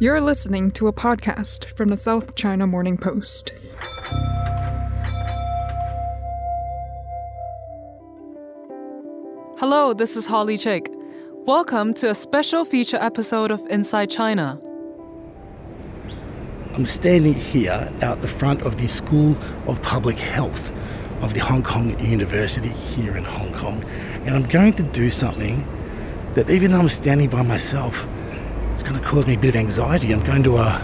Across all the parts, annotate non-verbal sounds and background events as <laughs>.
You're listening to a podcast from the South China Morning Post. Hello, this is Holly Chik. Welcome to a special feature episode of Inside China. I'm standing here out the front of the School of Public Health of the Hong Kong University here in Hong Kong, and I'm going to do something that, even though I'm standing by myself, it's going to cause me a bit of anxiety. I'm going to, uh,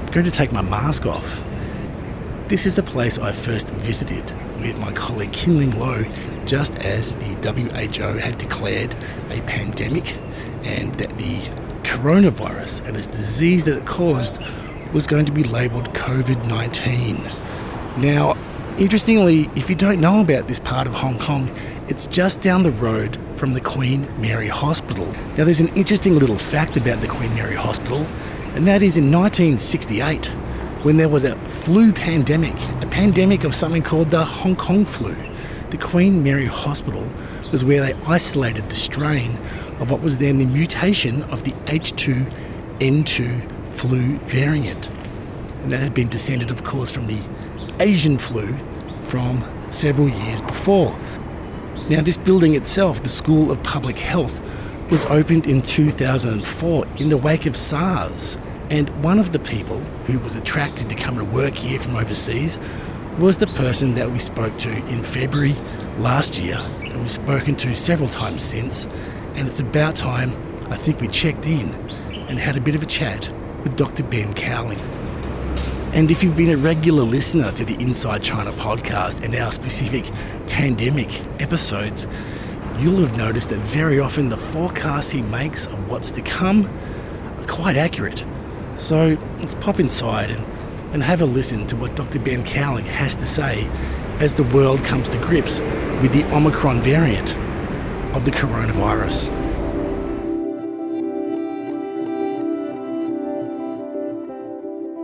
I'm going to take my mask off. This is a place I first visited with my colleague Kinling Lo just as the WHO had declared a pandemic and that the coronavirus and its disease that it caused was going to be labelled COVID 19. Now, interestingly, if you don't know about this part of Hong Kong, it's just down the road from the Queen Mary Hospital. Now, there's an interesting little fact about the Queen Mary Hospital, and that is in 1968, when there was a flu pandemic, a pandemic of something called the Hong Kong flu. The Queen Mary Hospital was where they isolated the strain of what was then the mutation of the H2N2 flu variant. And that had been descended, of course, from the Asian flu from several years before. Now, this building itself, the School of Public Health, was opened in 2004 in the wake of SARS. And one of the people who was attracted to come to work here from overseas was the person that we spoke to in February last year. And we've spoken to several times since. And it's about time I think we checked in and had a bit of a chat with Dr. Ben Cowling. And if you've been a regular listener to the Inside China podcast and our specific pandemic episodes, you'll have noticed that very often the forecasts he makes of what's to come are quite accurate. So let's pop inside and, and have a listen to what Dr. Ben Cowling has to say as the world comes to grips with the Omicron variant of the coronavirus.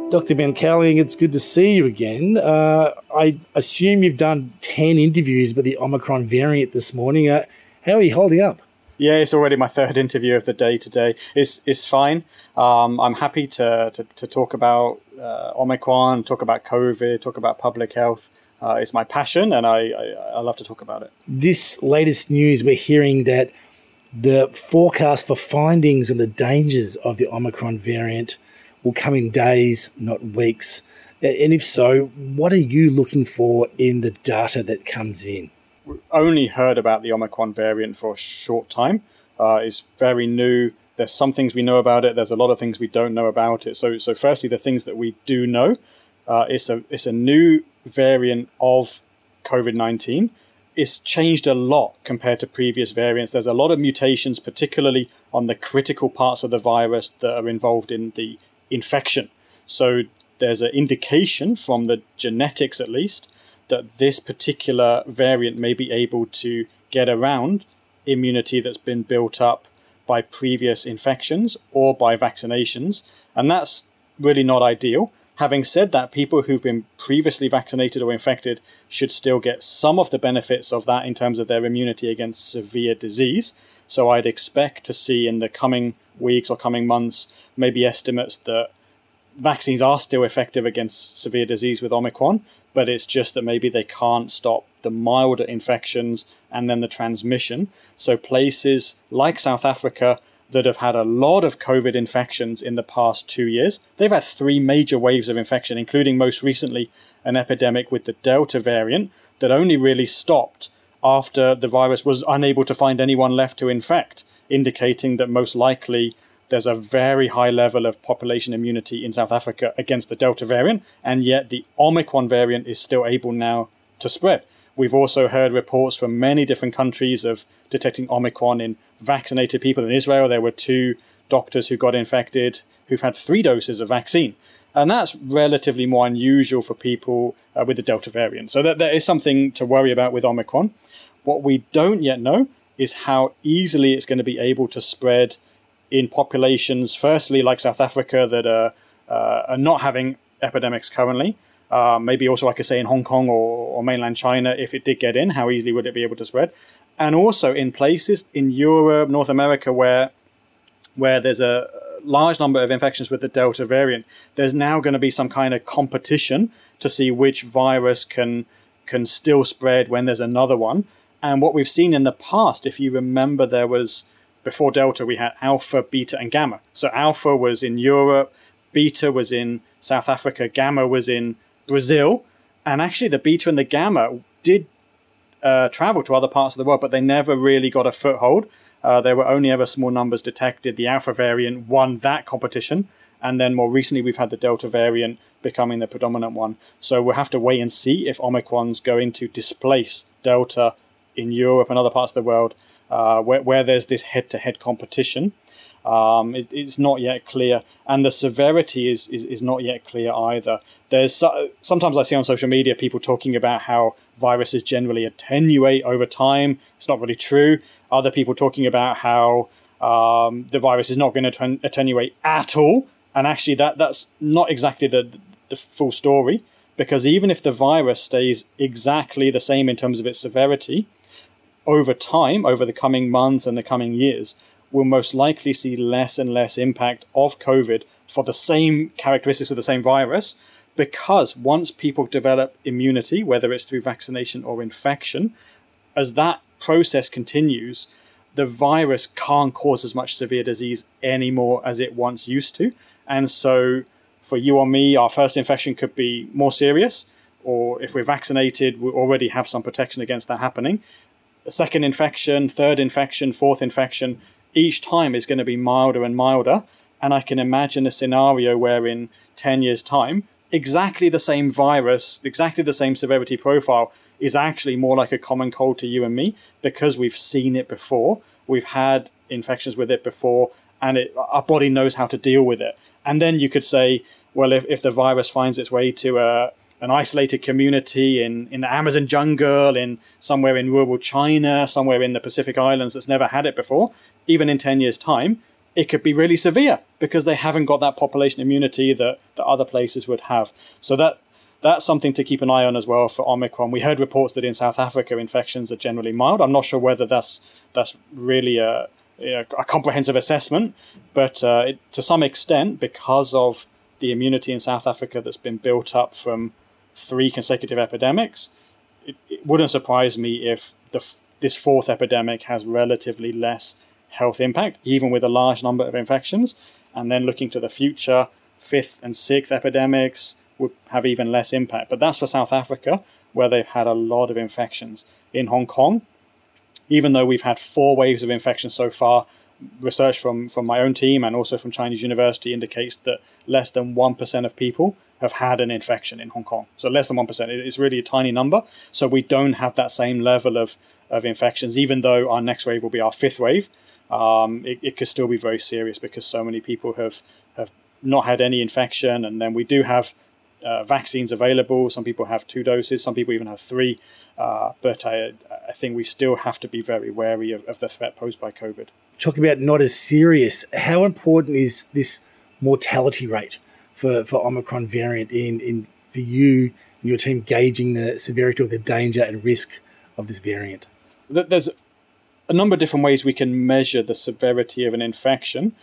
Dr. Ben Cowling, it's good to see you again. Uh, I assume you've done 10 interviews with the Omicron variant this morning. Uh, how are you holding up? Yeah, it's already my third interview of the day today. It's, it's fine. Um, I'm happy to, to, to talk about uh, Omicron, talk about COVID, talk about public health. Uh, it's my passion, and I, I, I love to talk about it. This latest news, we're hearing that the forecast for findings and the dangers of the Omicron variant will come in days, not weeks? And if so, what are you looking for in the data that comes in? We've only heard about the Omicron variant for a short time. Uh, it's very new. There's some things we know about it. There's a lot of things we don't know about it. So, so firstly, the things that we do know, uh, it's a it's a new variant of COVID nineteen. It's changed a lot compared to previous variants. There's a lot of mutations, particularly on the critical parts of the virus that are involved in the infection. So there's an indication from the genetics, at least, that this particular variant may be able to get around immunity that's been built up by previous infections or by vaccinations. And that's really not ideal. Having said that, people who've been previously vaccinated or infected should still get some of the benefits of that in terms of their immunity against severe disease. So I'd expect to see in the coming weeks or coming months maybe estimates that vaccines are still effective against severe disease with Omicron, but it's just that maybe they can't stop the milder infections and then the transmission. So places like South Africa that have had a lot of COVID infections in the past two years. They've had three major waves of infection, including most recently an epidemic with the Delta variant that only really stopped after the virus was unable to find anyone left to infect, indicating that most likely there's a very high level of population immunity in South Africa against the Delta variant, and yet the Omicron variant is still able now to spread. We've also heard reports from many different countries of detecting Omicron in vaccinated people. In Israel, there were two doctors who got infected who've had three doses of vaccine. And that's relatively more unusual for people uh, with the Delta variant. So that there is something to worry about with Omicron. What we don't yet know is how easily it's going to be able to spread in populations, firstly, like South Africa, that are, uh, are not having epidemics currently. Uh, maybe also, I say, in Hong Kong or, or mainland China, if it did get in, how easily would it be able to spread? And also in places in Europe, North America, where where there's a large number of infections with the Delta variant, there's now going to be some kind of competition to see which virus can can still spread when there's another one. And what we've seen in the past, if you remember, there was before Delta, we had Alpha, Beta, and Gamma. So Alpha was in Europe, Beta was in South Africa, Gamma was in Brazil, and actually the Beta and the Gamma did uh, travel to other parts of the world, but they never really got a foothold. Uh, there were only ever small numbers detected. The Alpha variant won that competition, and then more recently we've had the Delta variant becoming the predominant one. So we'll have to wait and see if Omicron's going to displace Delta in Europe and other parts of the world uh, where, where there's this head-to-head competition. Um, it, it's not yet clear, and the severity is, is, is not yet clear either. There's sometimes I see on social media people talking about how viruses generally attenuate over time. It's not really true. Other people talking about how um, the virus is not going to attenuate at all, and actually that that's not exactly the the full story because even if the virus stays exactly the same in terms of its severity, over time, over the coming months and the coming years, we'll most likely see less and less impact of COVID for the same characteristics of the same virus. Because once people develop immunity, whether it's through vaccination or infection, as that process continues, the virus can't cause as much severe disease anymore as it once used to. And so, for you or me, our first infection could be more serious, or if we're vaccinated, we already have some protection against that happening. Second infection, third infection, fourth infection, each time is going to be milder and milder. And I can imagine a scenario where in 10 years' time, exactly the same virus, exactly the same severity profile is actually more like a common cold to you and me because we've seen it before. We've had infections with it before, and it, our body knows how to deal with it. And then you could say, well, if, if the virus finds its way to a, an isolated community in, in the Amazon jungle, in somewhere in rural China, somewhere in the Pacific Islands that's never had it before, even in 10 years' time, it could be really severe because they haven't got that population immunity that, that other places would have. So that that's something to keep an eye on as well for Omicron. We heard reports that in South Africa infections are generally mild. I'm not sure whether that's that's really a, a comprehensive assessment, but uh, it, to some extent, because of the immunity in South Africa that's been built up from three consecutive epidemics, it, it wouldn't surprise me if the, this fourth epidemic has relatively less health impact, even with a large number of infections. And then looking to the future, fifth and sixth epidemics would have even less impact. But that's for South Africa, where they've had a lot of infections. In Hong Kong, even though we've had four waves of infection so far, research from, from my own team and also from Chinese University indicates that less than 1% of people have had an infection in Hong Kong. So less than 1%. It's really a tiny number. So we don't have that same level of, of infections, even though our next wave will be our fifth wave. Um, it, it could still be very serious because so many people have, have not had any infection. And then we do have uh, vaccines available. Some people have two doses, some people even have three. Uh, but I, I think we still have to be very wary of, of the threat posed by COVID. Talking about not as serious, how important is this mortality rate for, for Omicron variant in, in for you and your team gauging the severity or the danger and risk of this variant? There's a number of different ways we can measure the severity of an infection.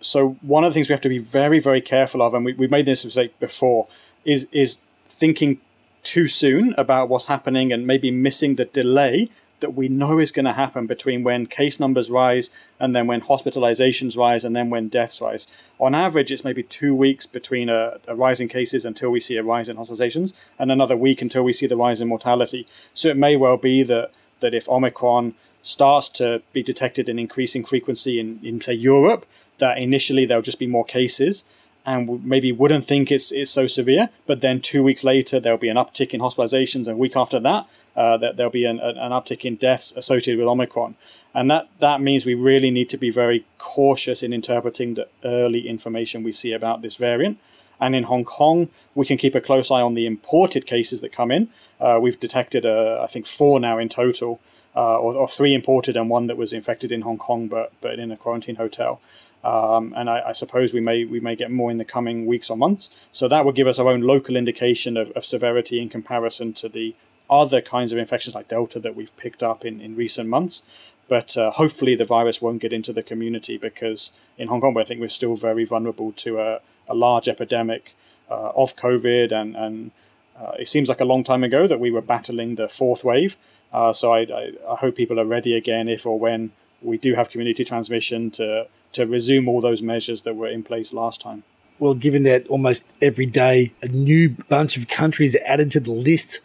So one of the things we have to be very, very careful of, and we, we made this mistake before, is is thinking too soon about what's happening and maybe missing the delay that we know is going to happen between when case numbers rise and then when hospitalizations rise and then when deaths rise. On average, it's maybe two weeks between a, a, rise in cases until we see a rise in hospitalizations and another week until we see the rise in mortality. So it may well be that, that if Omicron starts to be detected in increasing frequency in, in say, Europe, that initially there'll just be more cases and maybe wouldn't think it's it's so severe. But then two weeks later, there'll be an uptick in hospitalizations, and a week after that, uh, that there'll be an, an uptick in deaths associated with Omicron. And that, that means we really need to be very cautious in interpreting the early information we see about this variant. And in Hong Kong, we can keep a close eye on the imported cases that come in. Uh, we've detected, uh, I think, four now in total, uh, or, or, three imported and one that was infected in Hong Kong, but but in a quarantine hotel. Um, and I, I, suppose we may we may get more in the coming weeks or months. So that will give us our own local indication of, of severity in comparison to the other kinds of infections like Delta that we've picked up in, in recent months. But uh, hopefully, the virus won't get into the community because in Hong Kong, I think we're still very vulnerable to a, a large epidemic uh, of COVID. And, and uh, it seems like a long time ago that we were battling the fourth wave. Uh, so I, I, I hope people are ready again if or when we do have community transmission to, to resume all those measures that were in place last time. Well, given that almost every day a new bunch of countries added to the list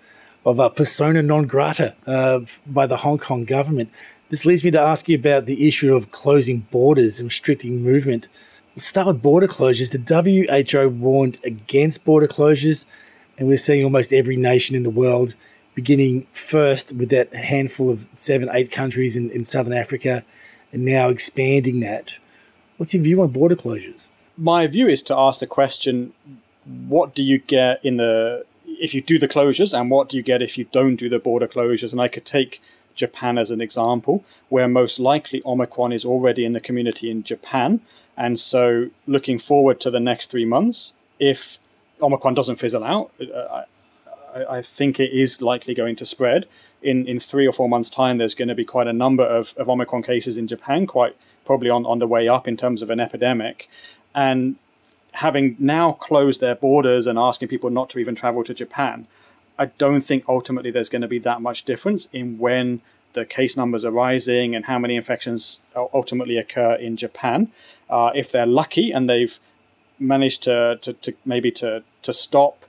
of a persona non grata uh, by the Hong Kong government, this leads me to ask you about the issue of closing borders and restricting movement. Let's start with border closures. The WHO warned against border closures, and we're seeing almost every nation in the world beginning first with that handful of seven, eight countries in, in southern Africa, and now expanding that. What's your view on border closures? My view is to ask the question what do you get in the if you do the closures and what do you get if you don't do the border closures and i could take Japan as an example, where most likely Omicron is already in the community in Japan. And so, looking forward to the next three months, if Omicron doesn't fizzle out, uh, I, I, think it is likely going to spread. In, in three or four months' time, there's going to be quite a number of, of Omicron cases in Japan, quite probably on, on the way up in terms of an epidemic. And having now closed their borders and asking people not to even travel to Japan, I don't think ultimately there's going to be that much difference in when the case numbers are rising and how many infections ultimately occur in Japan. Uh, if they're lucky and they've managed to, to, to, maybe to, to stop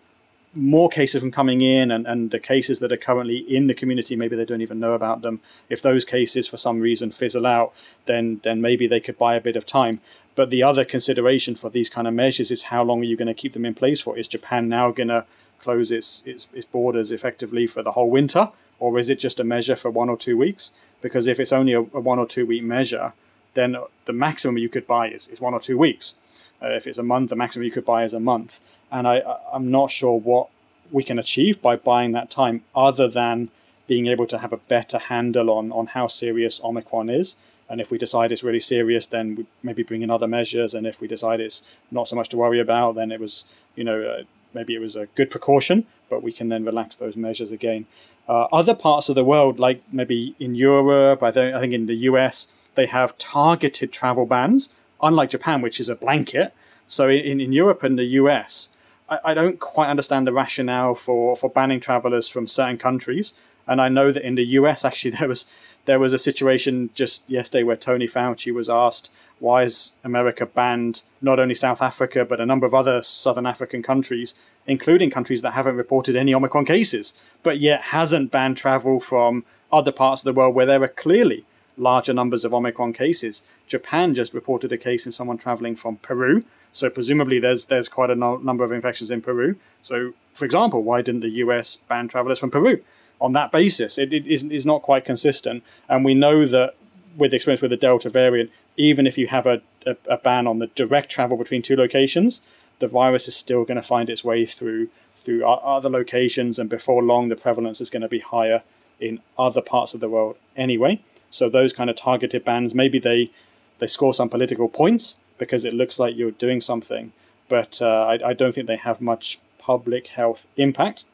more cases from coming in and, and the cases that are currently in the community, maybe they don't even know about them. If those cases for some reason fizzle out, then then maybe they could buy a bit of time. But the other consideration for these kind of measures is how long are you going to keep them in place for? Is Japan now going to close its, its, its borders effectively for the whole winter, or is it just a measure for one or two weeks? Because if it's only a, a one or two week measure, then the maximum you could buy is, is one or two weeks. Uh, if it's a month, the maximum you could buy is a month. And I, I'm not sure what we can achieve by buying that time other than being able to have a better handle on, on how serious Omicron is. And if we decide it's really serious, then we maybe bring in other measures. And if we decide it's not so much to worry about, then it was, you know, uh, maybe it was a good precaution, but we can then relax those measures again. Uh, other parts of the world, like maybe in Europe, I, I think in the US, they have targeted travel bans, unlike Japan, which is a blanket. So in, in Europe and the US, I, I don't quite understand the rationale for, for banning travelers from certain countries. And I know that in the US, <laughs> actually, there was there was a situation just yesterday where Tony Fauci was asked why is America banned not only South Africa but a number of other Southern African countries, including countries that haven't reported any Omicron cases, but yet hasn't banned travel from other parts of the world where there are clearly larger numbers of Omicron cases. Japan just reported a case in someone traveling from Peru, so presumably there's there's quite a no- number of infections in Peru. So, for example, why didn't the US ban travelers from Peru? On that basis, it, it is, is not quite consistent, and we know that with experience with the Delta variant, even if you have a, a, a ban on the direct travel between two locations, the virus is still going to find its way through through other locations, and before long, the prevalence is going to be higher in other parts of the world anyway. So those kind of targeted bans, maybe they they score some political points because it looks like you're doing something, but uh, I, I don't think they have much public health impact.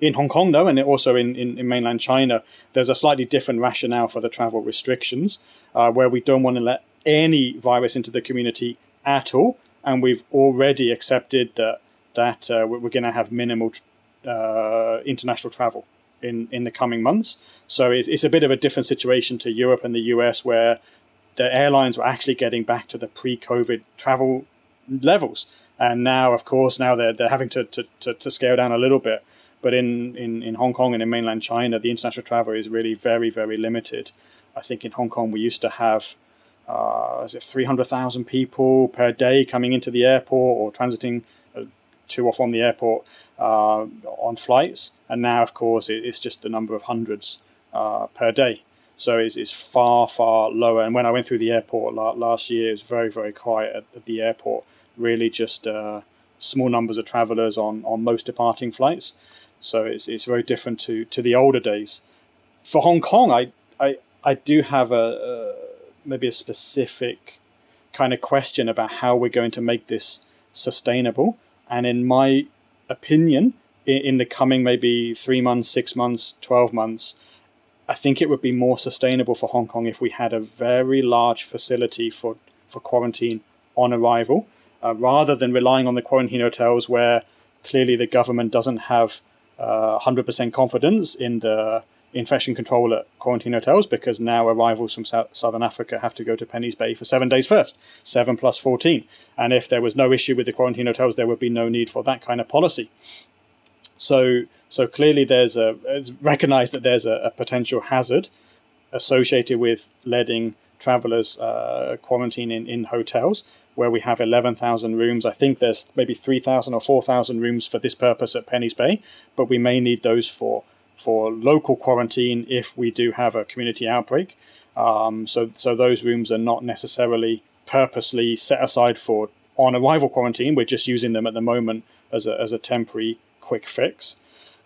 In Hong Kong, though, and also in, in, in mainland China, there's a slightly different rationale for the travel restrictions, uh, where we don't want to let any virus into the community at all, and we've already accepted that that uh, we're going to have minimal uh, international travel in, in the coming months. So it's, it's a bit of a different situation to Europe and the US, where the airlines were actually getting back to the pre-COVID travel levels, and now, of course, now they're they're having to to, to, to scale down a little bit. But in, in, in Hong Kong and in mainland China, the international travel is really very, very limited. I think in Hong Kong, we used to have uh, is it 300,000 people per day coming into the airport or transiting uh, to or from the airport uh, on flights. And now, of course, it, it's just the number of hundreds uh, per day. So it's, it's far, far lower. And when I went through the airport last year, it was very, very quiet at, at the airport. Really just uh, small numbers of travelers on, on most departing flights. So it's, it's very different to, to the older days. For Hong Kong, I, I, I do have a, a maybe a specific kind of question about how we're going to make this sustainable. And in my opinion, in, in the coming maybe three months, six months, 12 months, I think it would be more sustainable for Hong Kong if we had a very large facility for, for quarantine on arrival, uh, rather than relying on the quarantine hotels where clearly the government doesn't have uh, 100% confidence in the infection control at quarantine hotels because now arrivals from South, Southern Africa have to go to Penny's Bay for seven days first, seven plus 14. And if there was no issue with the quarantine hotels, there would be no need for that kind of policy. So, so clearly, there's a it's recognized that there's a, a potential hazard associated with letting travelers uh, quarantine in, in hotels where we have 11,000 rooms. I think there's maybe 3,000 or 4,000 rooms for this purpose at Penny's Bay, but we may need those for for local quarantine if we do have a community outbreak. Um, so, so those rooms are not necessarily purposely set aside for on arrival quarantine. We're just using them at the moment as a, as a temporary quick fix.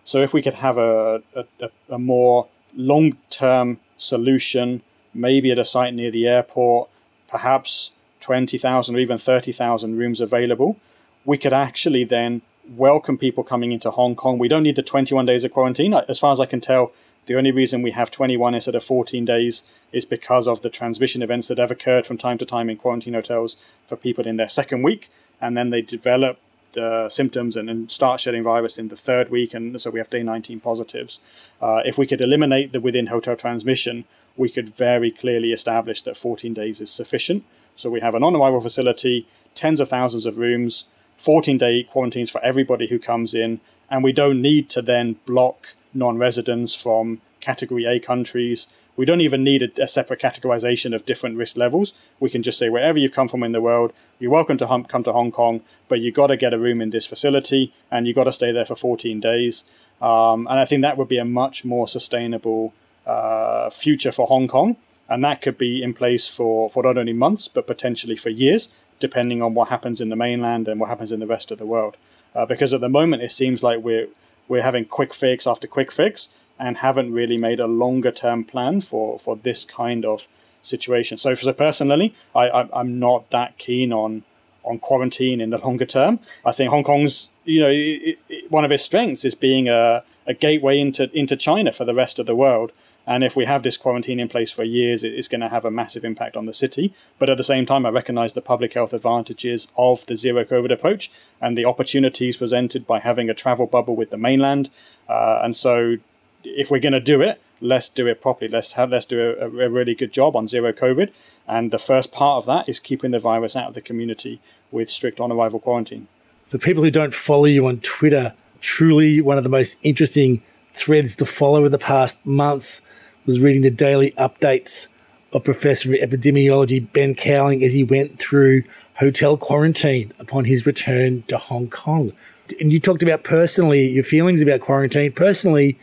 So, if we could have a, a, a more long term solution, maybe at a site near the airport, perhaps 20,000 or even 30,000 rooms available, we could actually then welcome people coming into Hong Kong. We don't need the 21 days of quarantine. As far as I can tell, the only reason we have 21 instead of 14 days is because of the transmission events that have occurred from time to time in quarantine hotels for people in their second week, and then they develop the symptoms and, and start shedding virus in the third week, and so we have day 19 positives. Uh, if we could eliminate the within hotel transmission, we could very clearly establish that 14 days is sufficient. So we have an on arrival facility, tens of thousands of rooms, 14 day quarantines for everybody who comes in, and we don't need to then block non residents from category A countries. We don't even need a, a, separate categorization of different risk levels. We can just say wherever you come from in the world, you're welcome to hum- come to Hong Kong, but you've got to get a room in this facility and you've got to stay there for 14 days. Um, and I think that would be a much more sustainable uh, future for Hong Kong. And that could be in place for, for not only months, but potentially for years depending on what happens in the mainland and what happens in the rest of the world. Uh, because at the moment, it seems like we're we're having quick fix after quick fix and haven't really made a longer term plan for for this kind of situation. So, so personally, I, I am not that keen on on quarantine in the <laughs> longer term. I think Hong Kong's you know it, it, one of its strengths is being a a gateway into into China for the rest of the world. And if we have this quarantine in place for years, it's going to have a massive impact on the city. But at the same time, I recognize the public health advantages of the zero COVID approach and the opportunities presented by having a travel bubble with the mainland. Uh, and so, if we're going to do it, let's do it properly. Let's have, let's do a, a really good job on zero COVID. And the first part of that is keeping the virus out of the community with strict on arrival quarantine. For people who don't follow you on Twitter, truly one of the most interesting threads to follow in the past months was reading the daily updates of Professor of Epidemiology Ben Cowling as he went through hotel quarantine upon his return to Hong Kong. And you talked about personally your feelings about quarantine. Personally,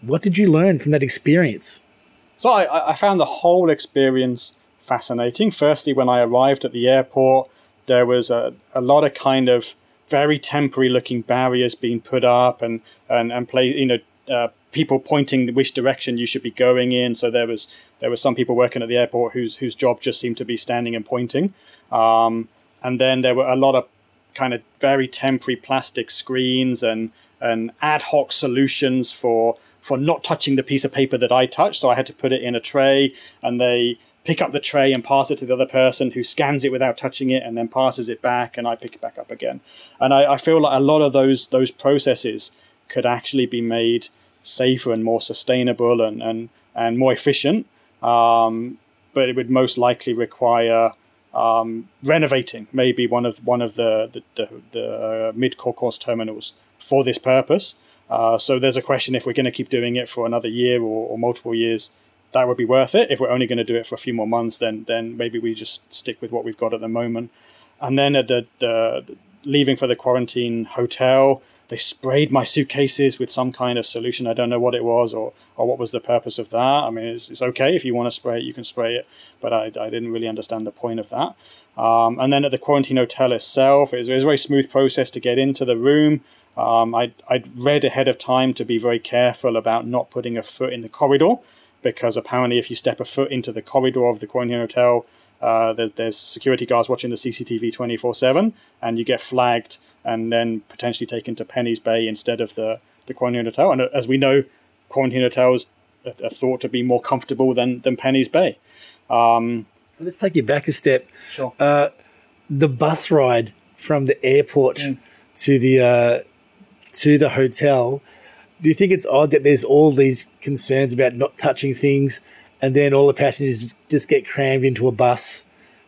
what did you learn from that experience? So I, I found the whole experience fascinating. Firstly, when I arrived at the airport, there was a, a lot of kind of very temporary looking barriers being put up and, and, and play, you know, uh, people pointing which direction you should be going in. So there was there were some people working at the airport whose whose job just seemed to be standing and pointing. Um, and then there were a lot of kind of very temporary plastic screens and and ad hoc solutions for for not touching the piece of paper that I touched. So I had to put it in a tray, and they pick up the tray and pass it to the other person who scans it without touching it and then passes it back, and I pick it back up again. And I, I feel like a lot of those those processes could actually be made safer and more sustainable and, and, and more efficient. Um, but it would most likely require um, renovating maybe one of one of the the, the, the mid concourse terminals for this purpose. Uh, so there's a question if we're going to keep doing it for another year or, or, multiple years, that would be worth it. If we're only going to do it for a few more months, then then maybe we just stick with what we've got at the moment. And then at the, the, the leaving for the quarantine hotel, they sprayed my suitcases with some kind of solution. I don't know what it was or, or what was the purpose of that. I mean, it's, it's okay if you want to spray it, you can spray it, but I, I didn't really understand the point of that. Um, and then at the quarantine hotel itself, it was, it was, a very smooth process to get into the room. Um, I, I'd read ahead of time to be very careful about not putting a foot in the corridor because apparently, if you step a foot into the corridor of the quarantine hotel, uh, there's there's security guards watching the CCTV 24 seven, and you get flagged and then potentially taken to Penny's Bay instead of the the quarantine hotel. And uh, as we know, quarantine hotels are, are thought to be more comfortable than than Penny's Bay. Um, Let's take you back a step. Sure. Uh, the bus ride from the airport Mm. to the uh, to the hotel. Do you think it's odd that there's all these concerns about not touching things, and then all the passengers just- get crammed into a bus,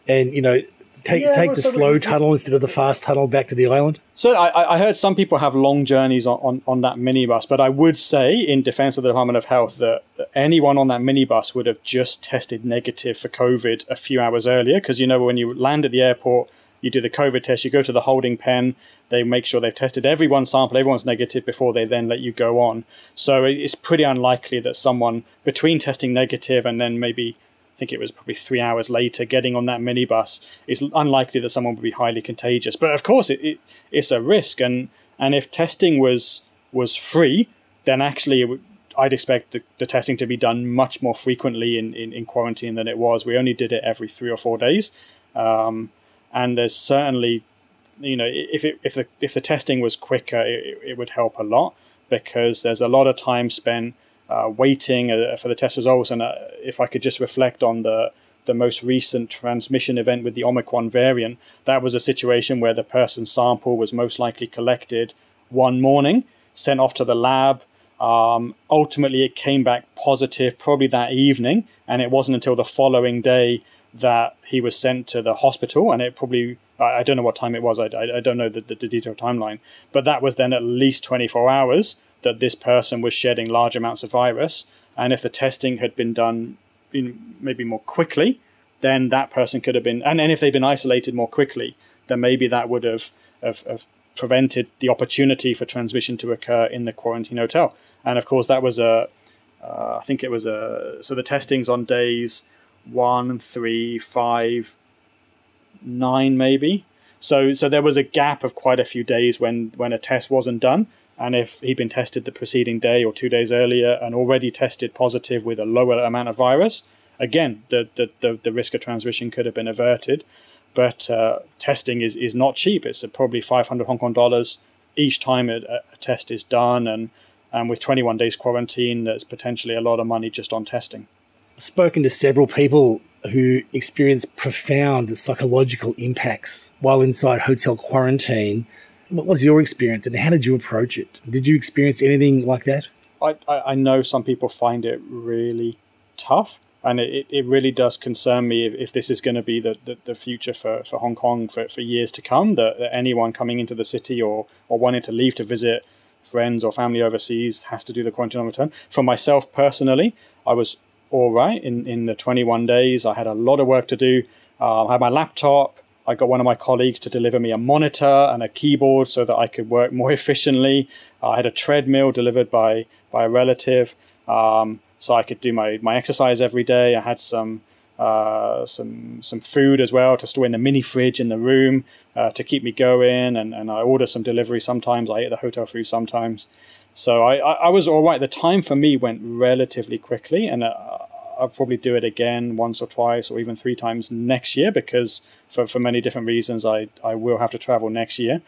and you know take Yeah, take the slow tunnel instead of the fast tunnel back to the island? So I, I- I heard some people have long journeys on, on, on that minibus, but I would say, in defense of the Department of Health, that anyone on that minibus would have just tested negative for COVID a few hours earlier. Because you know, when you land at the airport, you do the COVID test, you go to the holding pen, they make sure they've tested everyone's sample, everyone's negative before they then let you go on. So it's pretty unlikely that someone between testing negative and then maybe I think it was probably three hours later getting on that minibus, it's unlikely that someone would be highly contagious. But of course, it, it it's a risk, and and if testing was was free, then actually would, I'd expect the, the testing to be done much more frequently in, in, in quarantine than it was. We only did it every three or four days, um, and there's certainly, you know, if it, if the if the testing was quicker, it, it would help a lot because there's a lot of time spent uh, waiting uh, for the test results. And uh, if I could just reflect on the the most recent transmission event with the Omicron variant, that was a situation where the person's sample was most likely collected one morning, sent off to the lab. Um, ultimately, it came back positive probably that evening, and it wasn't until the following day that he was sent to the hospital. And it probably, I, don't know what time it was, I, I, I don't know the, the, the detailed timeline, but that was then at least 24 hours that this person was shedding large amounts of virus. And if the testing had been done in maybe more quickly, then that person could have been, and, and if they'd been isolated more quickly, then maybe that would have, have, have prevented the opportunity for transmission to occur in the quarantine hotel. And of course, that was a, uh, I think it was a, so the testings on days one, three, five, nine, maybe. So, so there was a gap of quite a few days when, when a test wasn't done. And if he'd been tested the preceding day or two days earlier and already tested positive with a lower amount of virus, again, the, the, the, the risk of transmission could have been averted. But uh, testing is, is not cheap. It's uh, probably 500 Hong Kong dollars each time a, a test is done. And, and with 21 days quarantine, there's potentially a lot of money just on testing. Spoken to several people who experienced profound psychological impacts while inside hotel quarantine. What was your experience and how did you approach it? Did you experience anything like that? I, I, know some people find it really tough. And it, it really does concern me if, if this is going to be the, the, the future for, for Hong Kong for, for years to come, that, that anyone coming into the city or, or wanting to leave to visit friends or family overseas has to do the quarantine on return. For myself personally, I was all right in, in the 21 days. I had a lot of work to do. Uh, I had my laptop. I got one of my colleagues to deliver me a monitor and a keyboard so that I could work <laughs> more efficiently. I had a treadmill delivered by, by a relative. Um, so I could do my, my exercise every day. I had some uh, some some food as well to store in the mini fridge in the room uh, to keep me going, and, and I order some delivery sometimes. I eat the hotel food sometimes, so I, I, I was all right. The time for me went relatively quickly, and uh, I'll probably do it again once or twice or even three times next year because for, for many different reasons I, I will have to travel next year.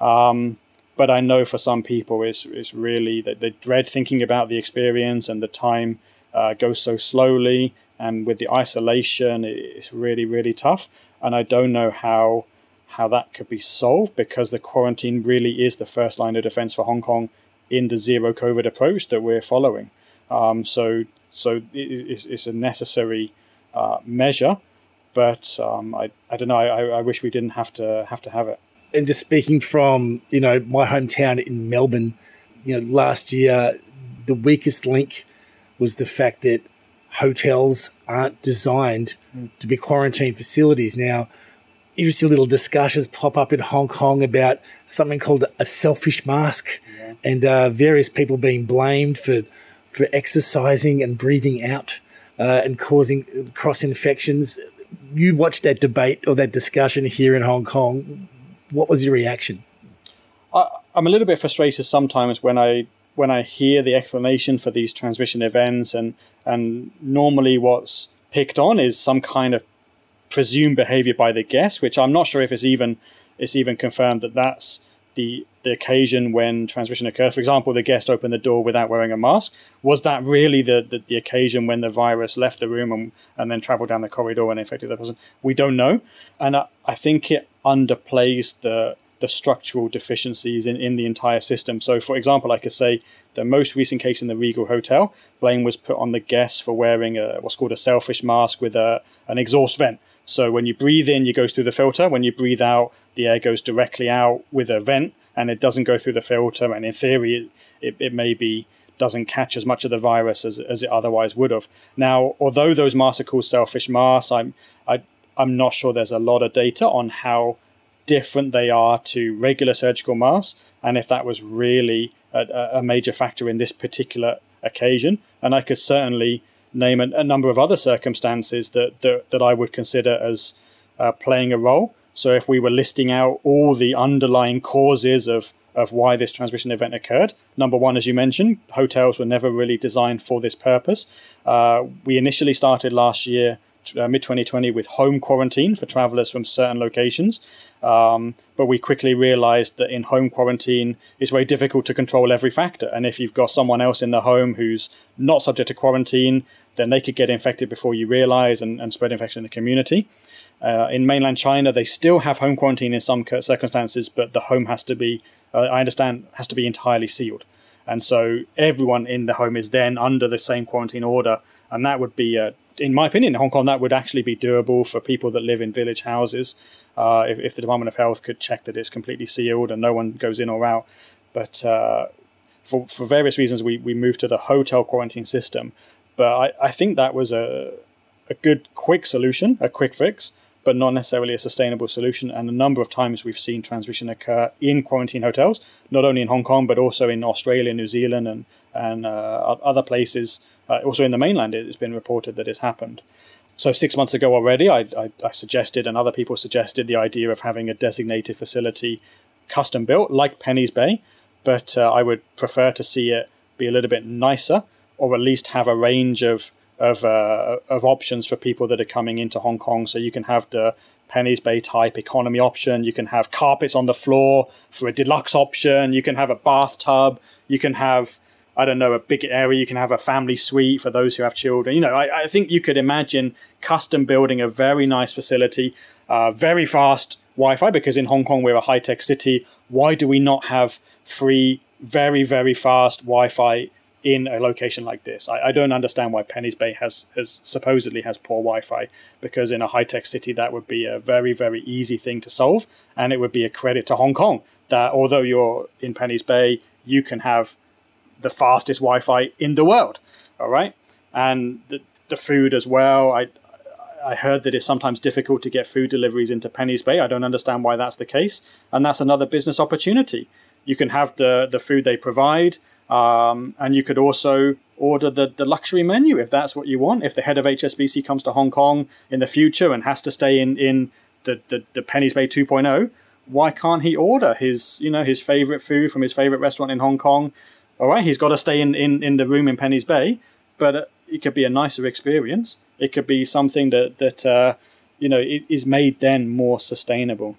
Um, but I know for some people it's, it's really that they dread thinking about the experience and the time uh, goes so slowly and with the isolation it's really really tough and I don't know how how that could be solved because the quarantine really is the first line of defense for Hong Kong in the zero COVID approach that we're following. Um, so so it, it's, it's a necessary uh, measure, but um, I, I don't know. I, I wish we didn't have to have to have it. And just speaking from, you know, my hometown in Melbourne, you know, last year, the weakest link was the fact that hotels aren't designed to be quarantine facilities. Now, you see little discussions pop up in Hong Kong about something called a selfish mask and uh, various people being blamed for, for exercising and breathing out uh, and causing cross infections. You watched that debate or that discussion here in Hong Kong. What was your reaction? I, I'm a little bit frustrated sometimes when I when I hear the explanation for these transmission events, and and normally what's picked on is some kind of presumed behavior by the guest, which I'm not sure if it's even it's even confirmed that that's the the occasion when transmission occurred. For example, the guest opened the door without wearing a mask. Was that really the, the, the, occasion when the virus left the room and, and then traveled down the corridor and infected the person? We don't know. And I, I think it underplays the the structural deficiencies in, in the entire system. So, for example, I could say the most recent case in the Regal Hotel, blame was put on the guests for wearing a, what's called a selfish mask with a, an exhaust vent. So when you breathe in, it goes through the filter. When you breathe out, the air goes directly out with a vent and it doesn't go through the filter. And in theory, it, it, it maybe doesn't catch as much of the virus as, as it otherwise would have. Now, although those masks are called selfish masks, I'm, I, I'm not sure there's a lot of data on how different they are to regular surgical masks and if that was really a, a major factor in this particular occasion. And I could certainly name a, a number of other circumstances that, that, that I would consider as uh, playing a role. So if we were listing out all the underlying causes of, of why this transmission event occurred, number one, as you mentioned, hotels were never really designed for this purpose. Uh, we initially started last year uh, mid 2020 with home quarantine for travelers from certain locations. Um, but we quickly realized that in home quarantine, it's very difficult to control every factor. And if you've got someone else in the home who's not subject to quarantine, then they could get infected before you realize and, and spread infection in the community. Uh, in mainland China, they still have home quarantine in some circumstances, but the home has to be, uh, I understand, has to be entirely sealed. And so everyone in the home is then under the same quarantine order. And that would be a in my opinion, in Hong Kong, that would actually be doable for people that live in village houses. Uh, if, if, the Department of Health could check that it's completely sealed and no one goes in or out. But uh, for, for various reasons, we, we moved to the hotel quarantine system. But I, I think that was a, a good, quick solution, a quick fix, but not necessarily a sustainable solution. And a number of times we've seen transmission occur in quarantine hotels, not only in Hong Kong, but also in Australia, New Zealand, and, and uh, other places uh, also in the mainland, it's been reported that it's happened. So six months ago already, I, I, I, suggested, and other people suggested, the idea of having a designated facility custom built, like Penny's Bay, but uh, I would prefer to see it be a little bit nicer, or at least have a range of of uh, of options for people that are coming into Hong Kong. So you can have the Penny's Bay type economy option. You can have carpets on the floor for a deluxe option. You can have a bathtub. You can have I don't know, a big area. You can have a family suite for those who have children. You know, I, I think you could imagine custom building a very nice facility, uh, very fast Wi Fi, because in Hong Kong we're a high tech city. Why do we not have free, very, very fast Wi Fi in a location like this? I, I don't understand why Penny's Bay has, has supposedly has poor Wi Fi, because in a high tech city that would be a very, very easy thing to solve. And it would be a credit to Hong Kong that although you're in Penny's Bay, you can have the fastest Wi-Fi in the world. All right, and the the food as well. I I heard that it's sometimes difficult to get food deliveries into Penny's Bay. I don't understand why that's the case, and that's another business opportunity. You can have the the food they provide, um, and you could also order the, the luxury menu if that's what you want. If the head of HSBC comes to Hong Kong in the future and has to stay in in the, the, the Penny's Bay 2.0, why can't he order his you know his favorite food from his favorite restaurant in Hong Kong all right, he's got to stay in, in, in the room in Penny's Bay, but uh, it could be a nicer experience. It could be something that that uh, you know is made then more sustainable.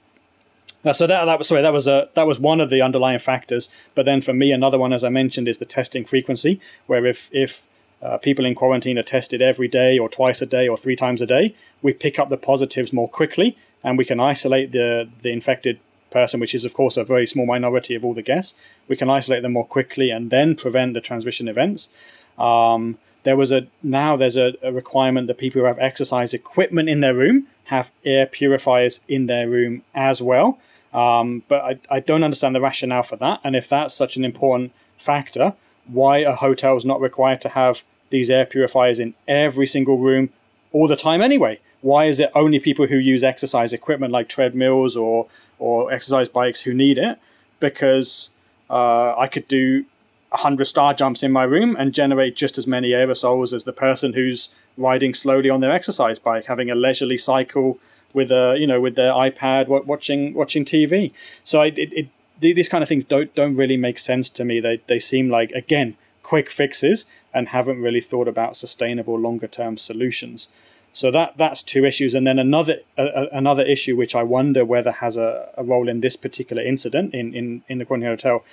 Uh, so that that was sorry that was a that was one of the underlying factors. But then for me, another one, as I mentioned, is the testing frequency. Where if if uh, people in quarantine are tested every day or twice a day or three times a day, we pick up the positives more quickly and we can isolate the the infected person, which is of course a very small minority of all the guests, we can isolate them more quickly and then prevent the transmission events. Um, there was a now there's a, a, requirement that people who have exercise equipment in their room have air purifiers in their room as well. Um, but I, I don't understand the rationale for that. And if that's such an important factor, why are hotels not required to have these air purifiers in every single room all the time anyway? Why is it only people who use exercise equipment like treadmills or or exercise bikes who need it? Because uh, I could do 100 star jumps in my room and generate just as many aerosols as the person who's riding slowly on their exercise bike, having a leisurely cycle with a you know with their iPad watching watching TV. So it, it, it, these kind of things don't don't really make sense to me. They they seem like again quick fixes and haven't really thought about sustainable longer term solutions. So that that's two issues, and then another uh, another issue which I wonder whether has a, a role in this particular incident in in in the Quarantine Hotel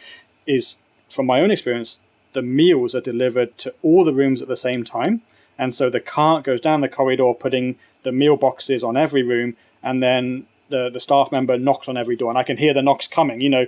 is from my own experience, the meals are delivered to all the rooms at the same time, and so the cart goes down the corridor, putting the meal boxes on every room, and then the the staff member knocks on every door, and I can hear the knocks coming. You know,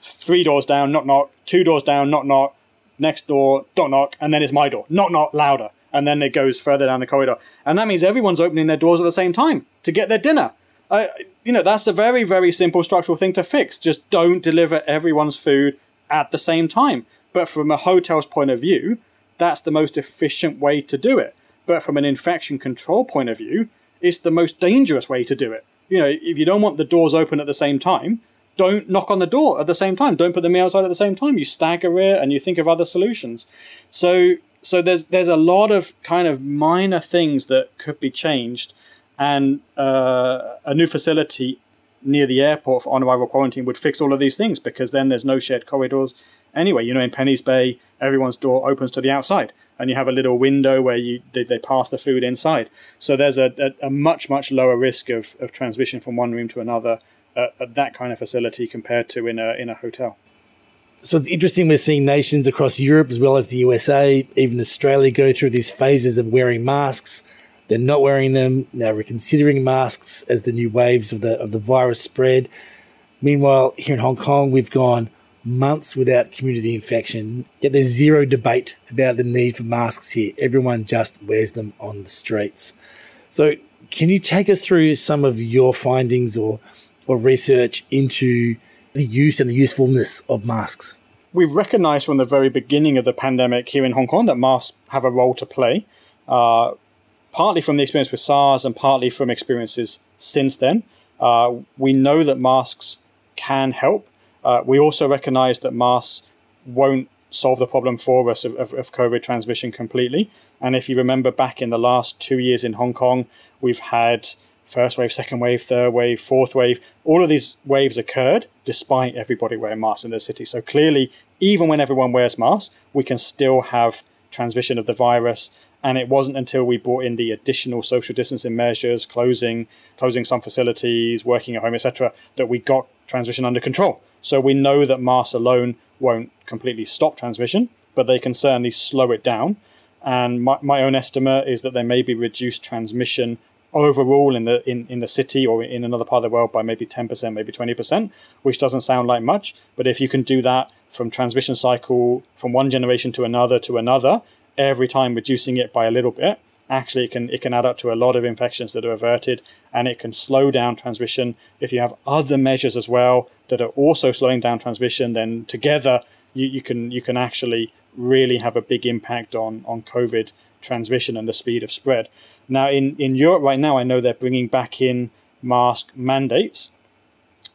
three doors down, knock knock, two doors down, knock knock, next door, knock knock, and then it's my door, knock knock louder and then it goes further down the corridor. And that means everyone's opening their doors at the same time to get their dinner. Uh, you know, that's a very, very simple structural thing to fix. Just don't deliver everyone's food at the same time. But from a hotel's point of view, that's the most efficient way to do it. But from an infection control point of view, it's the most dangerous way to do it. You know, if you don't want the doors open at the same time, don't knock on the door at the same time. Don't put them outside at the same time. You stagger it and you think of other solutions. So so there's there's a lot of kind of minor things that could be changed, and uh, a new facility near the airport for on arrival quarantine would fix all of these things because then there's no shared corridors. Anyway, you know, in Penny's Bay, everyone's door opens to the outside, and you have a little window where you they, they pass the food inside. So there's a, a, a, much much lower risk of, of transmission from one room to another at, at that kind of facility compared to in a in a hotel so it's interesting we're seeing nations across Europe as well as the USA, even Australia, go through these phases of wearing masks. They're not wearing them now. Reconsidering masks as the new waves of the of the virus spread. Meanwhile, here in Hong Kong, we've gone months without community infection. Yet there's zero debate about the need for masks here. Everyone just wears them on the streets. So, can you take us through some of your findings or or research into the use and the usefulness of masks? We've recognized from the very beginning of the pandemic here in Hong Kong that masks have a role to play, uh, partly from the experience with SARS and partly from experiences since then. Uh, we know that masks can help. Uh, we also recognize that masks won't solve the problem for us of, of, of, COVID transmission completely. And if you remember back in the last two years in Hong Kong, we've had first wave, second wave, third wave, fourth wave, all of these waves occurred despite everybody wearing masks in the city. So clearly, even when everyone wears masks, we can still have transmission of the virus. And it wasn't until we brought in the additional social distancing measures, closing, closing some facilities, working at home, etc., that we got transmission under control. So we know that masks alone won't completely stop transmission, but they can certainly slow it down. And my, my own estimate is that there may be reduced transmission overall in the in, in the city or in another part of the world by maybe 10%, maybe 20%, which doesn't sound like much. But if you can do that from transmission cycle from one generation to another to another, every time reducing it by a little bit, actually it can it can add up to a lot of infections that are averted and it can slow down transmission. If you have other measures as well that are also slowing down transmission, then together you, you can you can actually really have a big impact on on COVID transmission and the speed of spread. Now, in, in Europe right now, I know they're bringing back in mask mandates.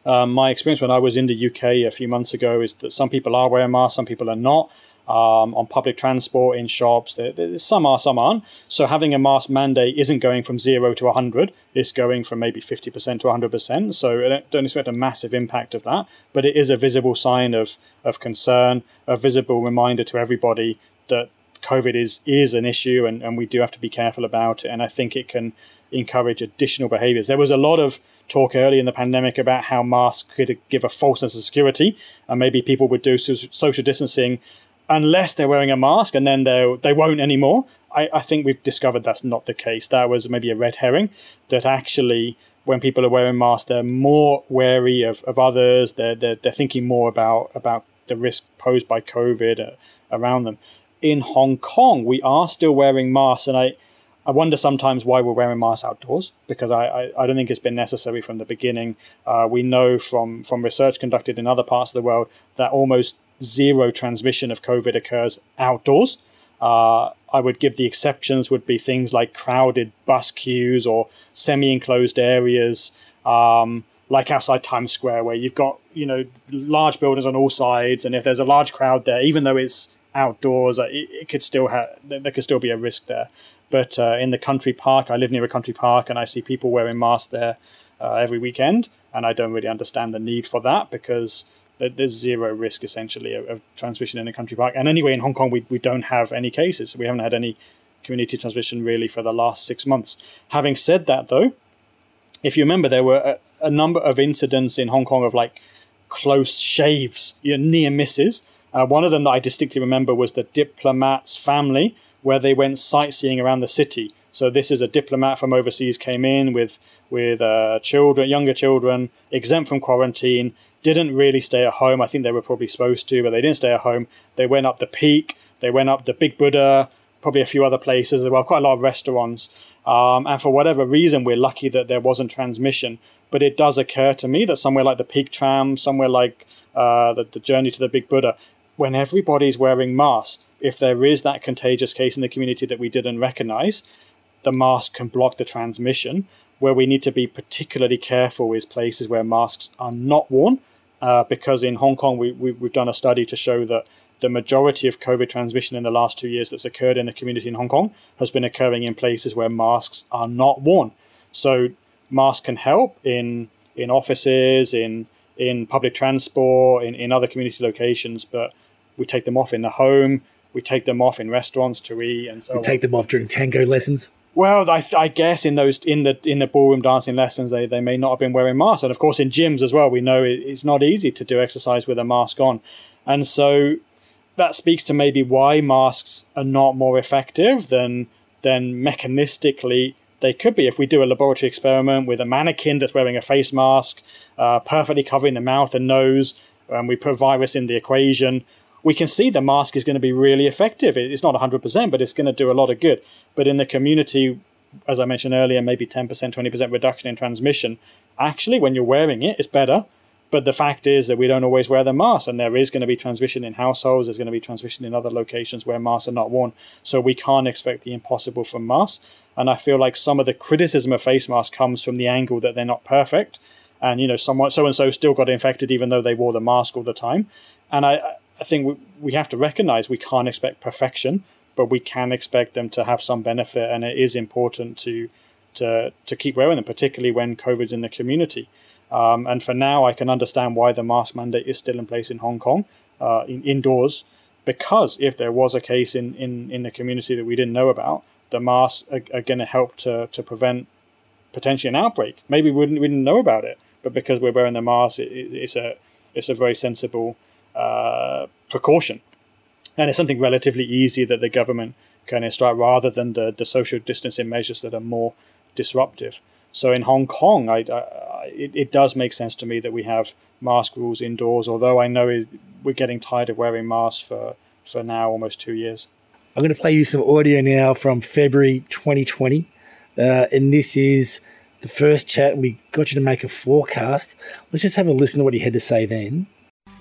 Um, my experience when I was in the UK a few months ago is that some people are wearing masks, some people are not. Um, on public transport, in shops, there, there, some are, some aren't. So having a mask mandate isn't going from zero to 100, it's going from maybe 50% to 100%. So I don't expect a massive impact of that, but it is a visible sign of, of concern, a visible reminder to everybody that COVID is is an issue, and, and we do have to be careful about it. And I think it can encourage additional behaviors. There was a lot of talk early in the pandemic about how masks could give a false sense of security, and maybe people would do social distancing unless they're wearing a mask, and then they they won't anymore. I, I think we've discovered that's not the case. That was maybe a red herring. That actually, when people are wearing masks, they're more wary of, of others. They're, they're they're thinking more about about the risk posed by COVID uh, around them in Hong Kong, we are still wearing masks, and I, I wonder sometimes why we're wearing masks outdoors because I, I, I don't think it's been necessary from the beginning. Uh, we know from from research conducted in other parts of the world that almost zero transmission of COVID occurs outdoors. Uh, I would give the exceptions would be things like crowded bus queues or semi-enclosed areas. Um, like outside Times Square, where you've got you know large buildings on all sides, and if there's a large crowd there, even though it's outdoors, it, it could still have there could still be a risk there. But uh, in the country park, I live near a country park, and I see people wearing masks there uh, every weekend, and I don't really understand the need for that because there's zero risk essentially of, of, transmission in a country park. And anyway, in Hong Kong, we, we don't have any cases. We haven't had any community transmission really for the last six months. Having said that, though, if you remember, there were a, a number of incidents in Hong Kong of like close shaves, you know, near misses. Uh, one of them that I distinctly remember was the diplomat's family, where they went sightseeing around the city. So this is a diplomat from overseas came in with with uh, children, younger children, exempt from quarantine. Didn't really stay at home. I think they were probably supposed to, but they didn't stay at home. They went up the Peak. They went up the Big Buddha, probably a few other places as well. Quite a lot of restaurants. Um, and for whatever reason, we're lucky that there wasn't transmission. But it does occur to me that somewhere like the Peak Tram, somewhere like uh, the, the journey to the Big Buddha, when everybody's wearing masks, if there is that contagious case in the community that we didn't recognize, the mask can block the transmission. Where we need to be particularly careful is places where masks are not worn, uh, because in Hong Kong we, we, we've done a study to show that the majority of COVID transmission in the last two years that's occurred in the community in Hong Kong has been occurring in places where masks are not worn. So masks can help in in offices, in in public transport, in, in other community locations, but we take them off in the home, we take them off in restaurants to eat, and so we take them off during tango lessons. Well, I, I, guess in those in the in the ballroom dancing lessons, they, they may not have been wearing masks, and of course in gyms as well. We know it, it's not easy to do exercise with a mask on, and so that speaks to maybe why masks are not more effective than than mechanistically they could be. If we do a laboratory experiment with a mannequin that's wearing a face mask, uh, perfectly covering the mouth and nose, and we put virus in the equation, we can see the mask is going to be really effective. It's not 100%, but it's going to do a lot of good. But in the community, as I mentioned earlier, maybe 10%, 20% reduction in transmission. Actually, when you're wearing it, it's better. But the fact is that we don't always wear the mask, and there is going to be transmission in households. There's going to be transmission in other locations where masks are not worn. So we can't expect the impossible from masks. And I feel like some of the criticism of face masks comes from the angle that they're not perfect, and you know, someone so and so still got infected even though they wore the mask all the time. And I, I think we, we have to recognize we can't expect perfection, but we can expect them to have some benefit, and it is important to to to keep wearing them, particularly when COVID's in the community. Um, and for now, I can understand why the mask mandate is still in place in Hong Kong, uh, in, indoors, because if there was a case in, in, in the community that we didn't know about, the masks are, are going to help to to prevent potentially an outbreak. Maybe we didn't, we didn't know about it, but because we're wearing the mask, it, it's a it's a very sensible uh, precaution. And it's something relatively easy that the government can instruct rather than the, the social distancing measures that are more disruptive. So in Hong Kong, I, I, it, it does make sense to me that we have mask rules indoors, although I know we're getting tired of wearing masks for, for now almost two years. I'm going to play you some audio now from February 2020. Uh, and this is the first chat, and we got you to make a forecast. Let's just have a listen to what he had to say then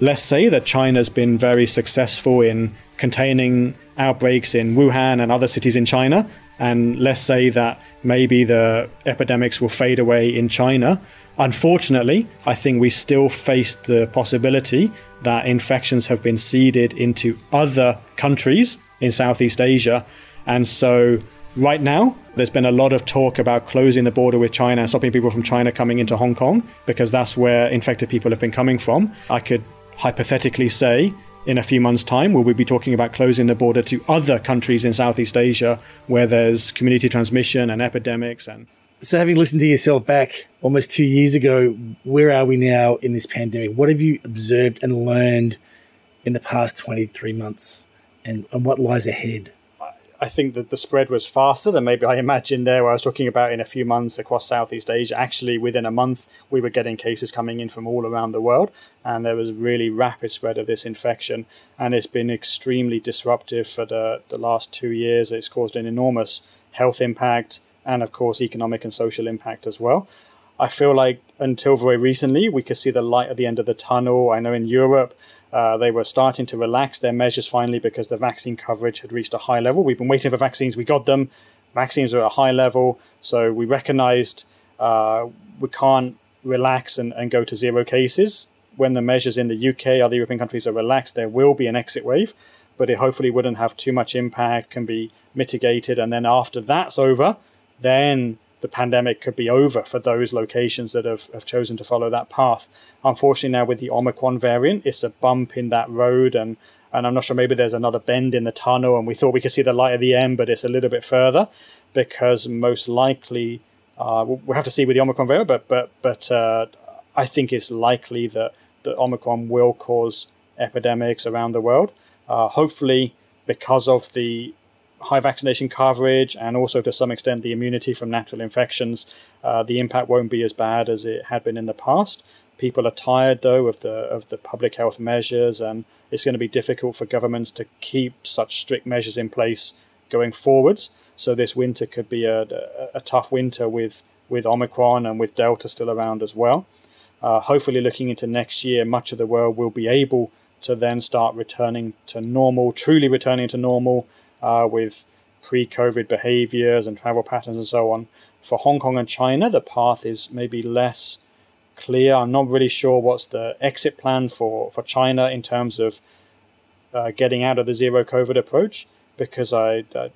let's say that China's been very successful in containing outbreaks in Wuhan and other cities in China, and let's say that maybe the epidemics will fade away in China. Unfortunately, I think we still face the possibility that infections have been seeded into other countries in Southeast Asia. And so, right now, there's been a lot of talk about closing the border with China and stopping people from China coming into Hong Kong because that's where infected people have been coming from. I could hypothetically say in a few months' time, will we be talking about closing the border to other countries in Southeast Asia where there's community transmission and epidemics and so having listened to yourself back almost two years ago, where are we now in this pandemic? What have you observed and learned in the past 23 months and, and what lies ahead? I think that the spread was faster than maybe I imagined there, where I was talking about in a few months across Southeast Asia. Actually, within a month, we were getting cases coming in from all around the world, and there was really rapid spread of this infection. And it's been extremely disruptive for the, the last two years. It's caused an enormous health impact and, of course, economic and social impact as well. I feel like until very recently, we could see the light at the end of the tunnel. I know in Europe, uh, they were starting to relax their measures finally because the vaccine coverage had reached a high level. We've been waiting for vaccines, we got them. Vaccines are at a high level, so we recognized uh, we can't relax and, and go to zero cases. When the measures in the UK, other European countries are relaxed, there will be an exit wave, but it hopefully wouldn't have too much impact, can be mitigated. And then after that's over, then the pandemic could be over for those locations that have, have chosen to follow that path. Unfortunately, now with the Omicron variant, it's a bump in that road, and and I'm not sure maybe there's another bend in the tunnel, and we thought we could see the light at the end, but it's a little bit further, because most likely uh, we'll have to see with the Omicron variant, but but but uh, I think it's likely that the Omicron will cause epidemics around the world. Uh, hopefully, because of the high vaccination coverage and also to some extent the immunity from natural infections, uh, the impact won't be as bad as it had been in the past. People are tired though of the of the public health measures, and it's going to be difficult for governments to keep such strict measures in place going forwards. So this winter could be a, a, tough winter with with Omicron and with Delta still around as well. Uh, hopefully, looking into next year, much of the world will be able to then start returning to normal, truly returning to normal uh, with pre COVID behaviors and travel patterns and so on. For Hong Kong and China, the path is maybe less clear. I'm not really sure what's the exit plan for, for China in terms of uh, getting out of the zero COVID approach because I, I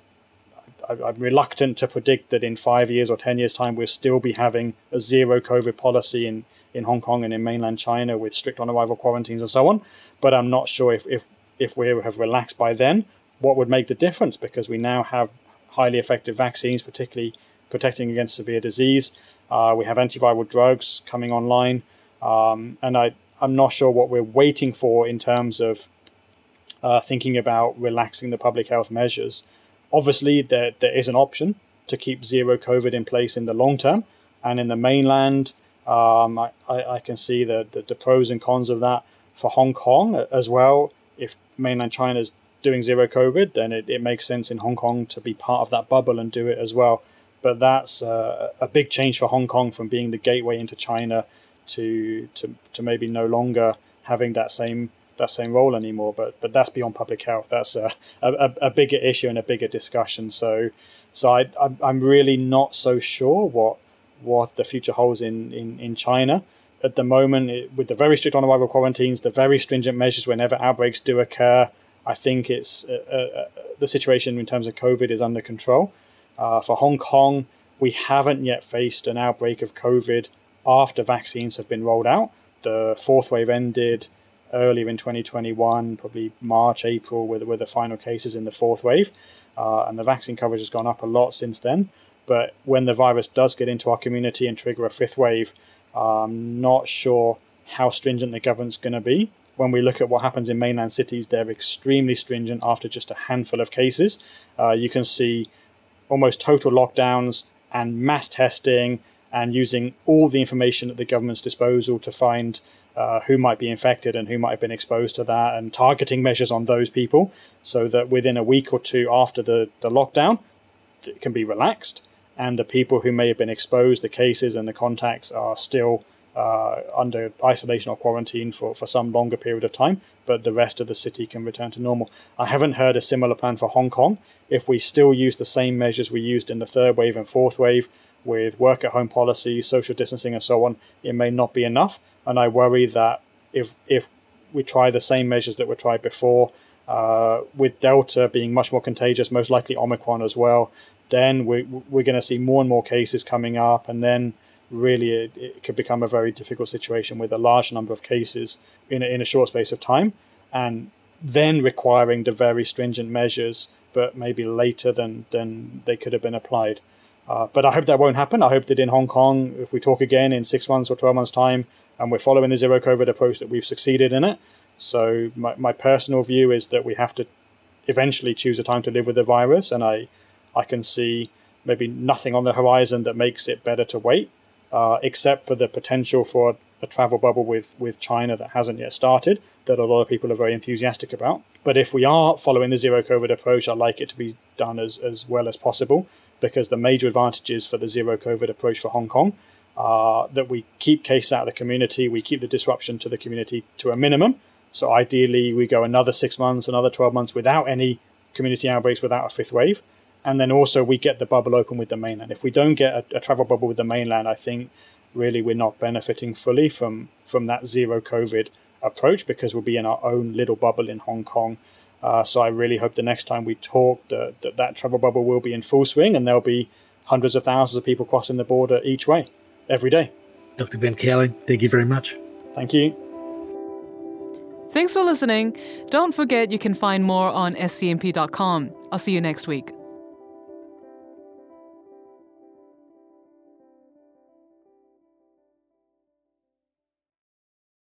I'm reluctant to predict that in five years or 10 years' time, we'll still be having a zero COVID policy in, in Hong Kong and in mainland China with strict on arrival quarantines and so on. But I'm not sure if, if, if we have relaxed by then what would make the difference because we now have highly effective vaccines, particularly protecting against severe disease. Uh, we have antiviral drugs coming online, um, and I, I'm not sure what we're waiting for in terms of uh, thinking about relaxing the public health measures. Obviously, there, there is an option to keep zero COVID in place in the long term, and in the mainland, um, I, I, can see the, the, the pros and cons of that for Hong Kong as well. If mainland China is doing zero COVID, then it, it makes sense in Hong Kong to be part of that bubble and do it as well. But that's uh, a big change for Hong Kong from being the gateway into China to to, to maybe no longer having that same that same role anymore. But but that's beyond public health. That's a, a, a bigger issue and a bigger discussion. So so I I'm really not so sure what what the future holds in in, in China at the moment it, with the very strict on arrival quarantines, the very stringent measures whenever outbreaks do occur. I think it's uh, uh, uh, the situation in terms of COVID is under control. Uh, for Hong Kong, we haven't yet faced an outbreak of COVID after vaccines have been rolled out. The fourth wave ended earlier in 2021, probably March, April, with, the final cases in the fourth wave. Uh, and the vaccine coverage has gone up a lot since then. But when the virus does get into our community and trigger a fifth wave, I'm not sure how stringent the government's going to be when we look at what happens in mainland cities, they're extremely stringent after just a handful of cases. Uh, you can see almost total lockdowns and mass testing and using all the information at the government's disposal to find uh, who might be infected and who might have been exposed to that and targeting measures on those people so that within a week or two after the, the lockdown, it can be relaxed and the people who may have been exposed, the cases and the contacts are still uh, under isolation or quarantine for, for some longer period of time, but the rest of the city can return to normal. I haven't heard a similar plan for Hong Kong. If we still use the same measures we used in the third wave and fourth wave, with work at home policy, social distancing, and so on, it may not be enough. And I worry that if if we try the same measures that were tried before, uh, with Delta being much more contagious, most likely Omicron as well, then we, we're going to see more and more cases coming up, and then really it, it, could become a very difficult situation with a large number of cases in a, in a short space of time and then requiring the very stringent measures but maybe later than than they could have been applied uh, but I hope that won't happen. I hope that in Hong Kong, if we talk again in six months or 12 months' time and we're following the zero COVID approach, that we've succeeded in it. So, my, my personal view is that we have to eventually choose a time to live with the virus. And I, I can see maybe nothing on the horizon that makes it better to wait uh, except for the potential for a travel bubble with, with China that hasn't yet started, that a lot of people are very enthusiastic about. But if we are following the zero COVID approach, I'd like it to be done as, as well as possible because the major advantages for the zero COVID approach for Hong Kong are that we keep cases out of the community, we keep the disruption to the community to a minimum. So ideally, we go another six months, another 12 months without any community outbreaks, without a fifth wave and then also we get the bubble open with the mainland. If we don't get a, a, travel bubble with the mainland, I think really we're not benefiting fully from from that zero COVID approach because we'll be in our own little bubble in Hong Kong. Uh, so I really hope the next time we talk that, that that travel bubble will be in full swing and there'll be hundreds of thousands of people crossing the border each way every day. Dr. Ben Cowling, thank you very much. Thank you. Thanks for listening. Don't forget you can find more on scmp.com. I'll see you next week.